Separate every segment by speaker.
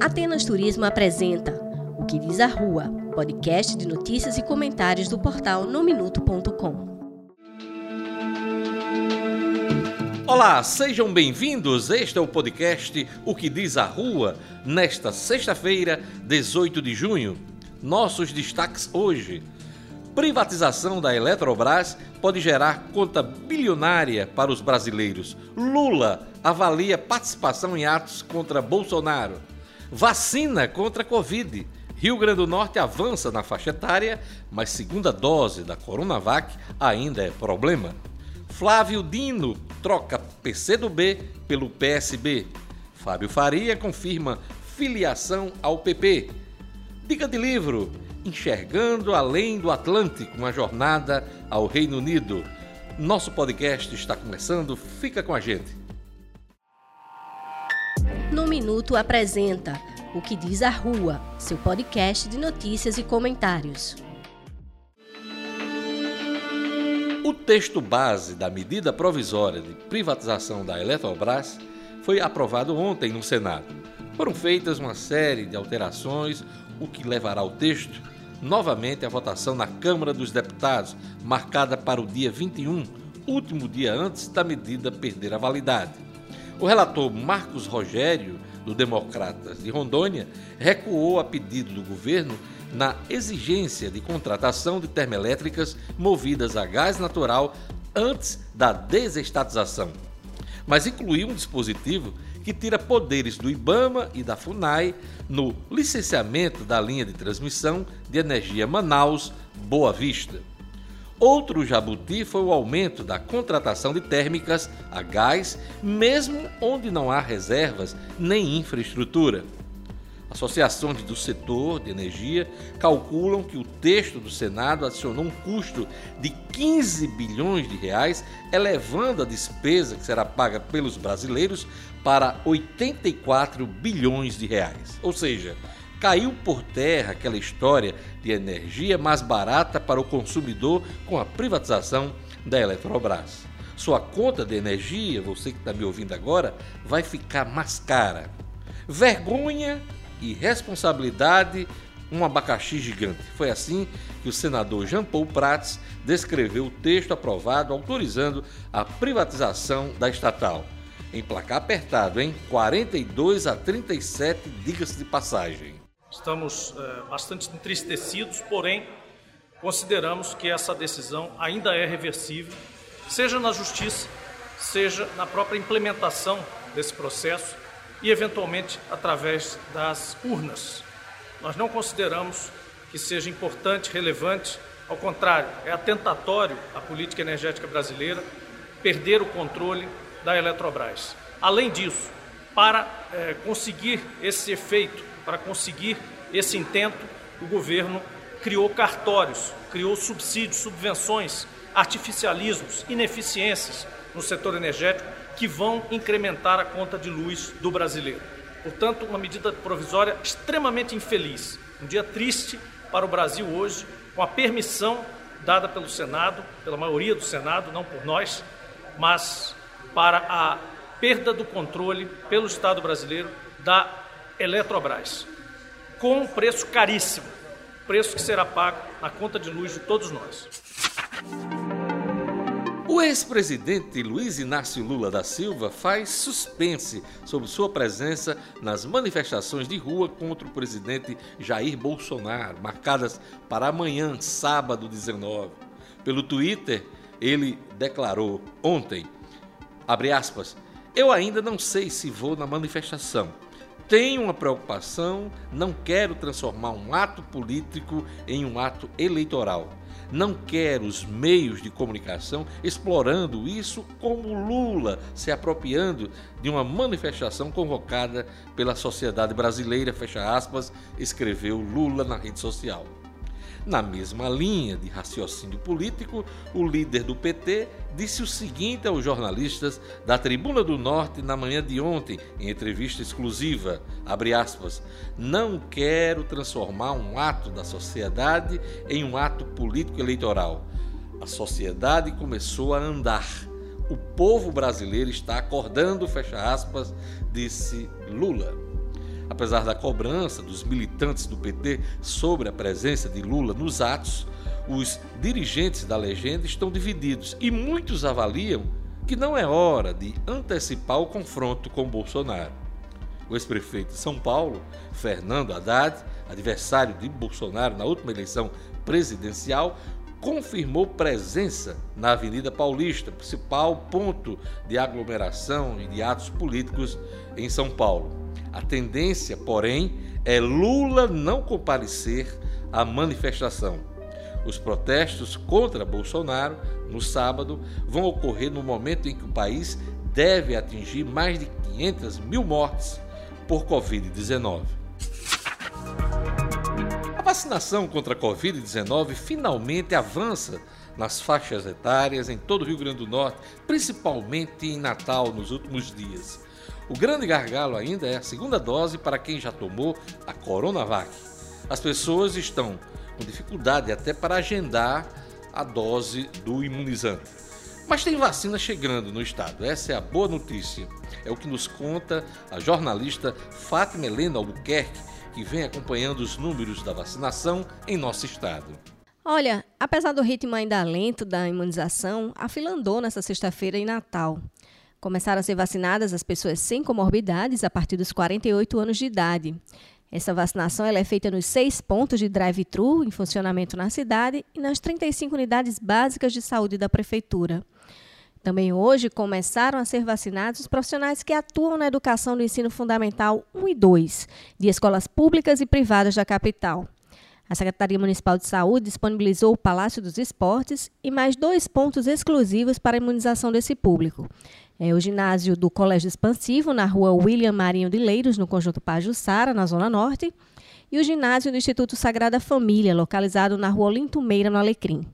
Speaker 1: Atenas Turismo apresenta O que diz a Rua, podcast de notícias e comentários do portal nominuto.com.
Speaker 2: Olá, sejam bem-vindos. Este é o podcast O que diz a Rua, nesta sexta-feira, 18 de junho. Nossos destaques hoje. Privatização da Eletrobras pode gerar conta bilionária para os brasileiros. Lula avalia participação em atos contra Bolsonaro. Vacina contra Covid. Rio Grande do Norte avança na faixa etária, mas segunda dose da Coronavac ainda é problema. Flávio Dino troca PCdoB pelo PSB. Fábio Faria confirma filiação ao PP. Dica de livro: Enxergando Além do Atlântico, uma jornada ao Reino Unido. Nosso podcast está começando, fica com a gente.
Speaker 1: No Minuto apresenta O que diz a Rua, seu podcast de notícias e comentários.
Speaker 2: O texto base da medida provisória de privatização da Eletrobras foi aprovado ontem no Senado. Foram feitas uma série de alterações, o que levará o texto novamente à votação na Câmara dos Deputados, marcada para o dia 21, último dia antes da medida perder a validade. O relator Marcos Rogério, do Democratas de Rondônia, recuou a pedido do governo na exigência de contratação de termoelétricas movidas a gás natural antes da desestatização, mas incluiu um dispositivo que tira poderes do IBAMA e da FUNAI no licenciamento da linha de transmissão de energia Manaus-Boa Vista. Outro jabuti foi o aumento da contratação de térmicas a gás, mesmo onde não há reservas nem infraestrutura. Associações do setor de energia calculam que o texto do Senado adicionou um custo de 15 bilhões de reais, elevando a despesa que será paga pelos brasileiros para 84 bilhões de reais. Ou seja, caiu por terra aquela história de energia mais barata para o consumidor com a privatização da Eletrobras. Sua conta de energia, você que está me ouvindo agora, vai ficar mais cara. Vergonha e responsabilidade, um abacaxi gigante. Foi assim que o senador Jean Paul Prats descreveu o texto aprovado autorizando a privatização da estatal. Em placar apertado, em 42 a 37, diga-se de passagem.
Speaker 3: Estamos é, bastante entristecidos, porém, consideramos que essa decisão ainda é reversível, seja na justiça, seja na própria implementação desse processo e, eventualmente, através das urnas. Nós não consideramos que seja importante, relevante, ao contrário, é atentatório à política energética brasileira perder o controle da Eletrobras. Além disso, para é, conseguir esse efeito para conseguir esse intento, o governo criou cartórios, criou subsídios, subvenções, artificialismos, ineficiências no setor energético que vão incrementar a conta de luz do brasileiro. Portanto, uma medida provisória extremamente infeliz, um dia triste para o Brasil hoje, com a permissão dada pelo Senado, pela maioria do Senado, não por nós, mas para a perda do controle pelo Estado brasileiro da Eletrobras, com um preço caríssimo, preço que será pago na conta de luz de todos nós.
Speaker 2: O ex-presidente Luiz Inácio Lula da Silva faz suspense sobre sua presença nas manifestações de rua contra o presidente Jair Bolsonaro, marcadas para amanhã, sábado 19. Pelo Twitter, ele declarou ontem, aspas, eu ainda não sei se vou na manifestação tenho uma preocupação, não quero transformar um ato político em um ato eleitoral. Não quero os meios de comunicação explorando isso como Lula se apropriando de uma manifestação convocada pela sociedade brasileira, fecha aspas, escreveu Lula na rede social. Na mesma linha de raciocínio político, o líder do PT disse o seguinte aos jornalistas da Tribuna do Norte na manhã de ontem, em entrevista exclusiva, aspas, não quero transformar um ato da sociedade em um ato político eleitoral. A sociedade começou a andar. O povo brasileiro está acordando, fecha aspas, disse Lula. Apesar da cobrança dos militantes do PT sobre a presença de Lula nos atos, os dirigentes da legenda estão divididos e muitos avaliam que não é hora de antecipar o confronto com Bolsonaro. O ex-prefeito de São Paulo, Fernando Haddad, adversário de Bolsonaro na última eleição presidencial, confirmou presença na Avenida Paulista, principal ponto de aglomeração e de atos políticos em São Paulo. A tendência, porém, é Lula não comparecer à manifestação. Os protestos contra Bolsonaro, no sábado, vão ocorrer no momento em que o país deve atingir mais de 500 mil mortes por Covid-19 vacinação contra a Covid-19 finalmente avança nas faixas etárias em todo o Rio Grande do Norte, principalmente em Natal nos últimos dias. O grande gargalo ainda é a segunda dose para quem já tomou a Coronavac. As pessoas estão com dificuldade até para agendar a dose do imunizante. Mas tem vacina chegando no estado, essa é a boa notícia. É o que nos conta a jornalista Fátima Helena Albuquerque, que vem acompanhando os números da vacinação em nosso estado.
Speaker 1: Olha, apesar do ritmo ainda lento da imunização, a fila andou nesta sexta-feira em Natal. Começaram a ser vacinadas as pessoas sem comorbidades a partir dos 48 anos de idade. Essa vacinação é feita nos seis pontos de drive-thru em funcionamento na cidade e nas 35 unidades básicas de saúde da Prefeitura. Também hoje começaram a ser vacinados os profissionais que atuam na educação do ensino fundamental 1 e 2, de escolas públicas e privadas da capital. A Secretaria Municipal de Saúde disponibilizou o Palácio dos Esportes e mais dois pontos exclusivos para a imunização desse público. É o ginásio do Colégio Expansivo, na rua William Marinho de Leiros, no Conjunto Pajussara, na Zona Norte, e o ginásio do Instituto Sagrada Família, localizado na rua Olinto Meira, no Alecrim.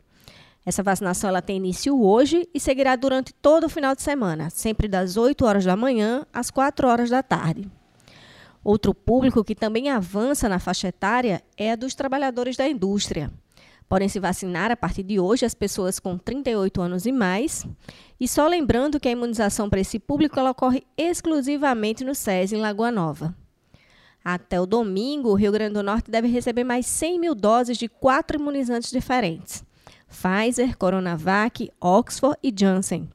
Speaker 1: Essa vacinação ela tem início hoje e seguirá durante todo o final de semana, sempre das 8 horas da manhã às 4 horas da tarde. Outro público que também avança na faixa etária é a dos trabalhadores da indústria. Podem se vacinar a partir de hoje as pessoas com 38 anos e mais. E só lembrando que a imunização para esse público ela ocorre exclusivamente no SES, em Lagoa Nova. Até o domingo, o Rio Grande do Norte deve receber mais 100 mil doses de quatro imunizantes diferentes. Pfizer, Coronavac, Oxford e Janssen.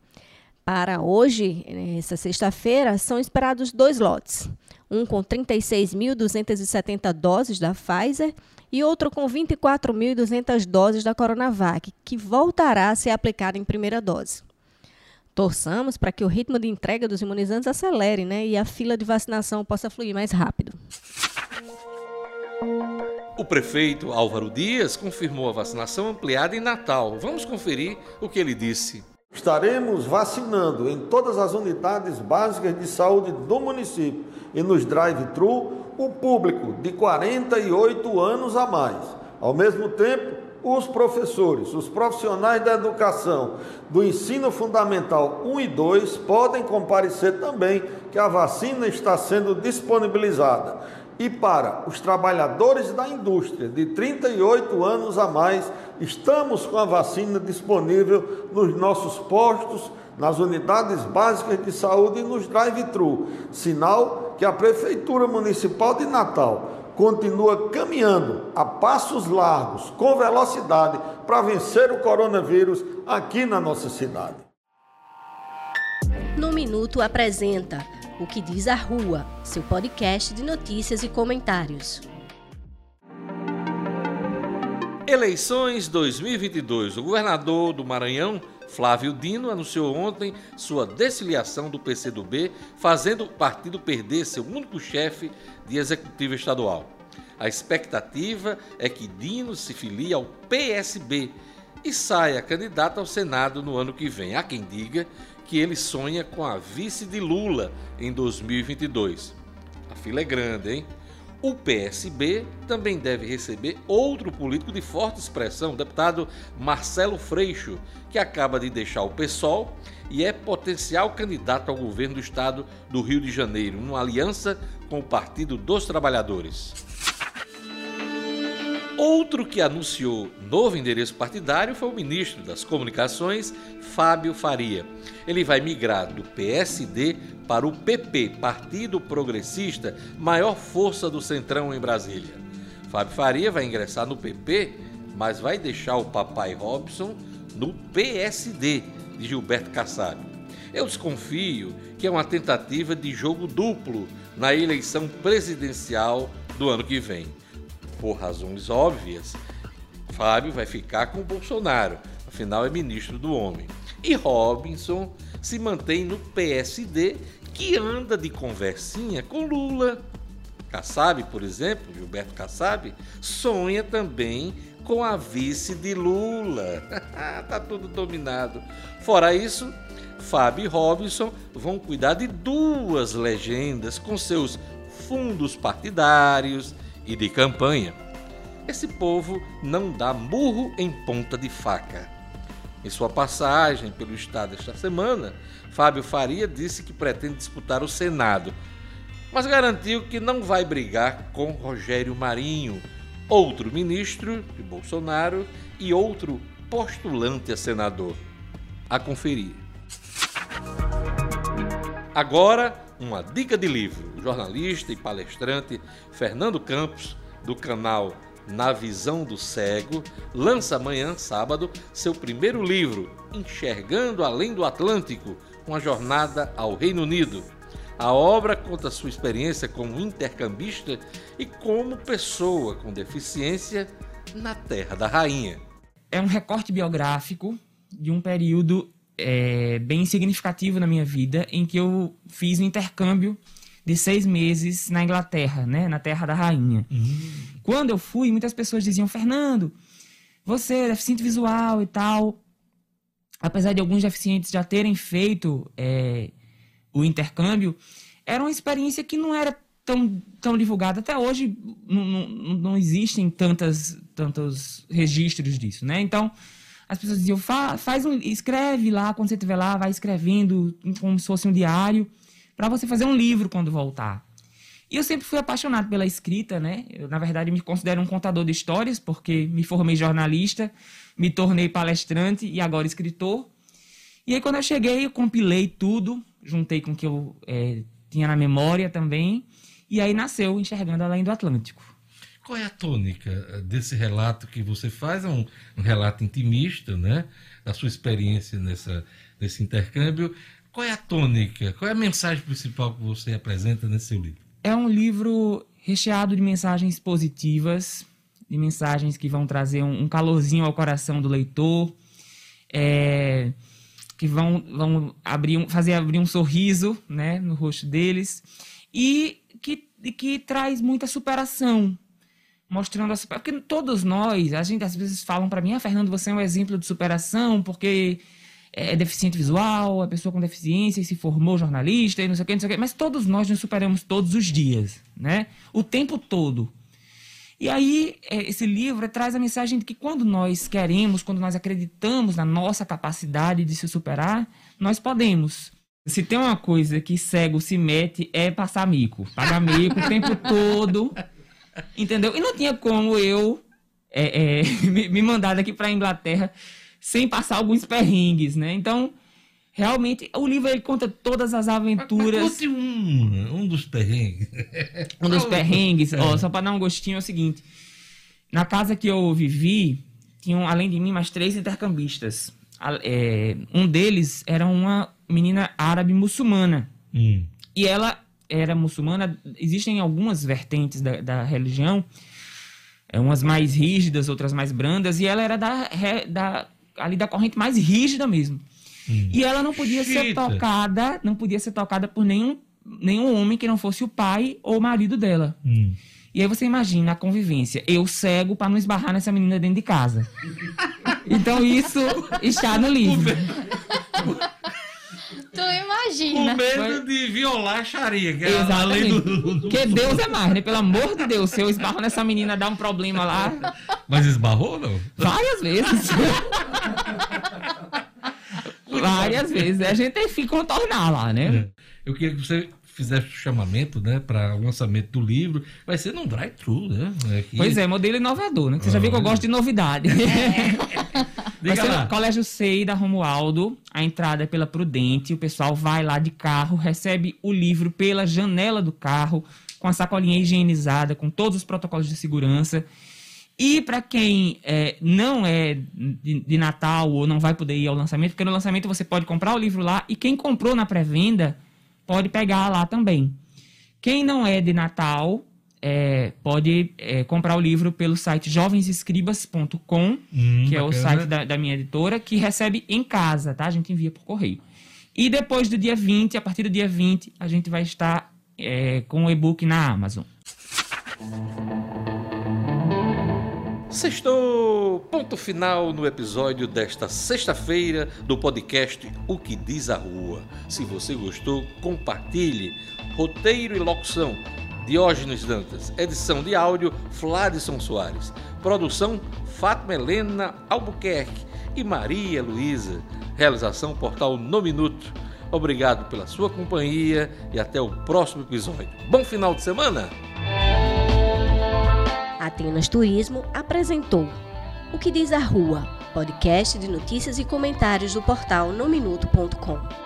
Speaker 1: Para hoje, essa sexta-feira, são esperados dois lotes. Um com 36.270 doses da Pfizer e outro com 24.200 doses da Coronavac, que voltará a ser aplicada em primeira dose. Torçamos para que o ritmo de entrega dos imunizantes acelere né, e a fila de vacinação possa fluir mais rápido.
Speaker 2: O prefeito Álvaro Dias confirmou a vacinação ampliada em Natal. Vamos conferir o que ele disse.
Speaker 4: Estaremos vacinando em todas as unidades básicas de saúde do município e nos drive-thru o público de 48 anos a mais. Ao mesmo tempo, os professores, os profissionais da educação do ensino fundamental 1 e 2 podem comparecer também, que a vacina está sendo disponibilizada. E para os trabalhadores da indústria de 38 anos a mais, estamos com a vacina disponível nos nossos postos, nas unidades básicas de saúde e nos drive-thru, sinal que a Prefeitura Municipal de Natal continua caminhando a passos largos, com velocidade, para vencer o coronavírus aqui na nossa cidade.
Speaker 1: No Minuto apresenta o que diz a Rua, seu podcast de notícias e comentários.
Speaker 2: Eleições 2022. O governador do Maranhão, Flávio Dino, anunciou ontem sua desfiliação do PCdoB, fazendo o partido perder seu único chefe de executivo estadual. A expectativa é que Dino se filie ao PSB e saia candidato ao Senado no ano que vem. Há quem diga que ele sonha com a vice de Lula em 2022. A fila é grande, hein? O PSB também deve receber outro político de forte expressão, o deputado Marcelo Freixo, que acaba de deixar o PSOL e é potencial candidato ao governo do estado do Rio de Janeiro, numa aliança com o Partido dos Trabalhadores. Outro que anunciou novo endereço partidário foi o ministro das Comunicações, Fábio Faria. Ele vai migrar do PSD para o PP, Partido Progressista, maior força do Centrão em Brasília. Fábio Faria vai ingressar no PP, mas vai deixar o papai Robson no PSD de Gilberto Kassab. Eu desconfio que é uma tentativa de jogo duplo na eleição presidencial do ano que vem por razões óbvias, Fábio vai ficar com o Bolsonaro, afinal é ministro do homem. E Robinson se mantém no PSD, que anda de conversinha com Lula. Kassab, por exemplo, Gilberto Kassab, sonha também com a vice de Lula. tá tudo dominado. Fora isso, Fábio e Robinson vão cuidar de duas legendas com seus fundos partidários, e de campanha. Esse povo não dá murro em ponta de faca. Em sua passagem pelo estado esta semana, Fábio Faria disse que pretende disputar o Senado, mas garantiu que não vai brigar com Rogério Marinho, outro ministro de Bolsonaro e outro postulante a senador. A conferir. Agora, uma dica de livro. O jornalista e palestrante Fernando Campos, do canal Na Visão do Cego, lança amanhã, sábado, seu primeiro livro, Enxergando Além do Atlântico, uma jornada ao Reino Unido. A obra conta sua experiência como intercambista e como pessoa com deficiência na Terra da Rainha.
Speaker 5: É um recorte biográfico de um período é, bem significativo na minha vida, em que eu fiz um intercâmbio de seis meses na Inglaterra, né, na Terra da Rainha. Uhum. Quando eu fui, muitas pessoas diziam, Fernando, você é deficiente visual e tal. Apesar de alguns deficientes já terem feito é, o intercâmbio, era uma experiência que não era tão, tão divulgada. Até hoje não, não, não existem tantas, tantos registros disso, né? Então, as pessoas diziam, Fa, faz um, escreve lá, quando você estiver lá, vai escrevendo como se fosse um diário, para você fazer um livro quando voltar. E eu sempre fui apaixonado pela escrita, né? Eu, na verdade, me considero um contador de histórias, porque me formei jornalista, me tornei palestrante e agora escritor. E aí, quando eu cheguei, eu compilei tudo, juntei com o que eu é, tinha na memória também, e aí nasceu Enxergando Além do Atlântico.
Speaker 2: Qual é a tônica eh, desse relato que você faz? É um, um relato intimista, né? Da sua experiência nessa, nesse intercâmbio. Qual é a tônica? Qual é a mensagem principal que você apresenta nesse seu livro?
Speaker 5: É um livro recheado de mensagens positivas, de mensagens que vão trazer um, calorzinho ao coração do leitor, é, que vão, vão abrir um, fazer abrir um sorriso né, no rosto deles, e que, que traz muita superação mostrando a superação. Porque todos nós, a gente às vezes falam para mim, ah, Fernando, você é um exemplo de superação porque é deficiente visual, é pessoa com deficiência e se formou jornalista e não sei o que, não sei o que. Mas todos nós nos superamos todos os dias, né? O tempo todo. E aí, é, esse livro traz a mensagem de que quando nós queremos, quando nós acreditamos na nossa capacidade de se superar, nós podemos. Se tem uma coisa que cego se mete é passar mico. Pagar mico o tempo todo. Entendeu? E não tinha como eu é, é, me, me mandar daqui para Inglaterra sem passar alguns perrengues, né? Então, realmente, o livro ele conta todas as aventuras. Mas,
Speaker 2: mas um, um dos perrengues.
Speaker 5: Um dos perrengues, é. ó, só para dar um gostinho, é o seguinte. Na casa que eu vivi, tinham, além de mim, mais três intercambistas. É, um deles era uma menina árabe muçulmana. Hum. E ela era muçulmana, existem algumas vertentes da, da religião, é, umas mais rígidas, outras mais brandas, e ela era da, da ali da corrente mais rígida mesmo. Hum. E ela não podia Chita. ser tocada, não podia ser tocada por nenhum, nenhum homem que não fosse o pai ou o marido dela. Hum. E aí você imagina a convivência. Eu cego para não esbarrar nessa menina dentro de casa. então isso está no livro.
Speaker 6: Tu imagina.
Speaker 2: Com medo de violar a Sharia.
Speaker 5: Que é Exatamente. Do, do... Que Deus é mais, né? Pelo amor de Deus, se eu esbarro nessa menina, dá um problema lá.
Speaker 2: Mas esbarrou não?
Speaker 5: Várias vezes. Várias vezes. A gente tem que contornar lá, né?
Speaker 2: É. Eu queria que você fizer o chamamento, né, para o lançamento do livro, vai ser num drive-thru, né?
Speaker 5: Aqui. Pois é, modelo inovador, né? Você ah, já viu que eu gosto de novidade. Vai ser no Colégio SEI da Romualdo, a entrada é pela Prudente, o pessoal vai lá de carro, recebe o livro pela janela do carro, com a sacolinha higienizada, com todos os protocolos de segurança. E para quem é, não é de, de, Natal ou não vai poder ir ao lançamento, porque no lançamento você pode comprar o livro lá e quem comprou na pré-venda pode pegar lá também. Quem não é de Natal é, pode é, comprar o livro pelo site jovensescribas.com, hum, que é o site da, da, minha editora, que recebe em casa, tá? A gente envia por correio. E depois do dia 20, a partir do dia 20, a gente vai estar é, com o e-book na Amazon.
Speaker 2: Sextou! Ponto final no episódio desta sexta-feira do podcast O que Diz a Rua. Se você gostou, compartilhe. Roteiro e locução: Diógenes Dantas. Edição de áudio: Fladson Soares. Produção: Fátima Helena Albuquerque e Maria Luísa. Realização: Portal No Minuto. Obrigado pela sua companhia e até o próximo episódio. Bom final de semana!
Speaker 1: Atenas Turismo apresentou O que diz a Rua, podcast de notícias e comentários do portal nominuto.com.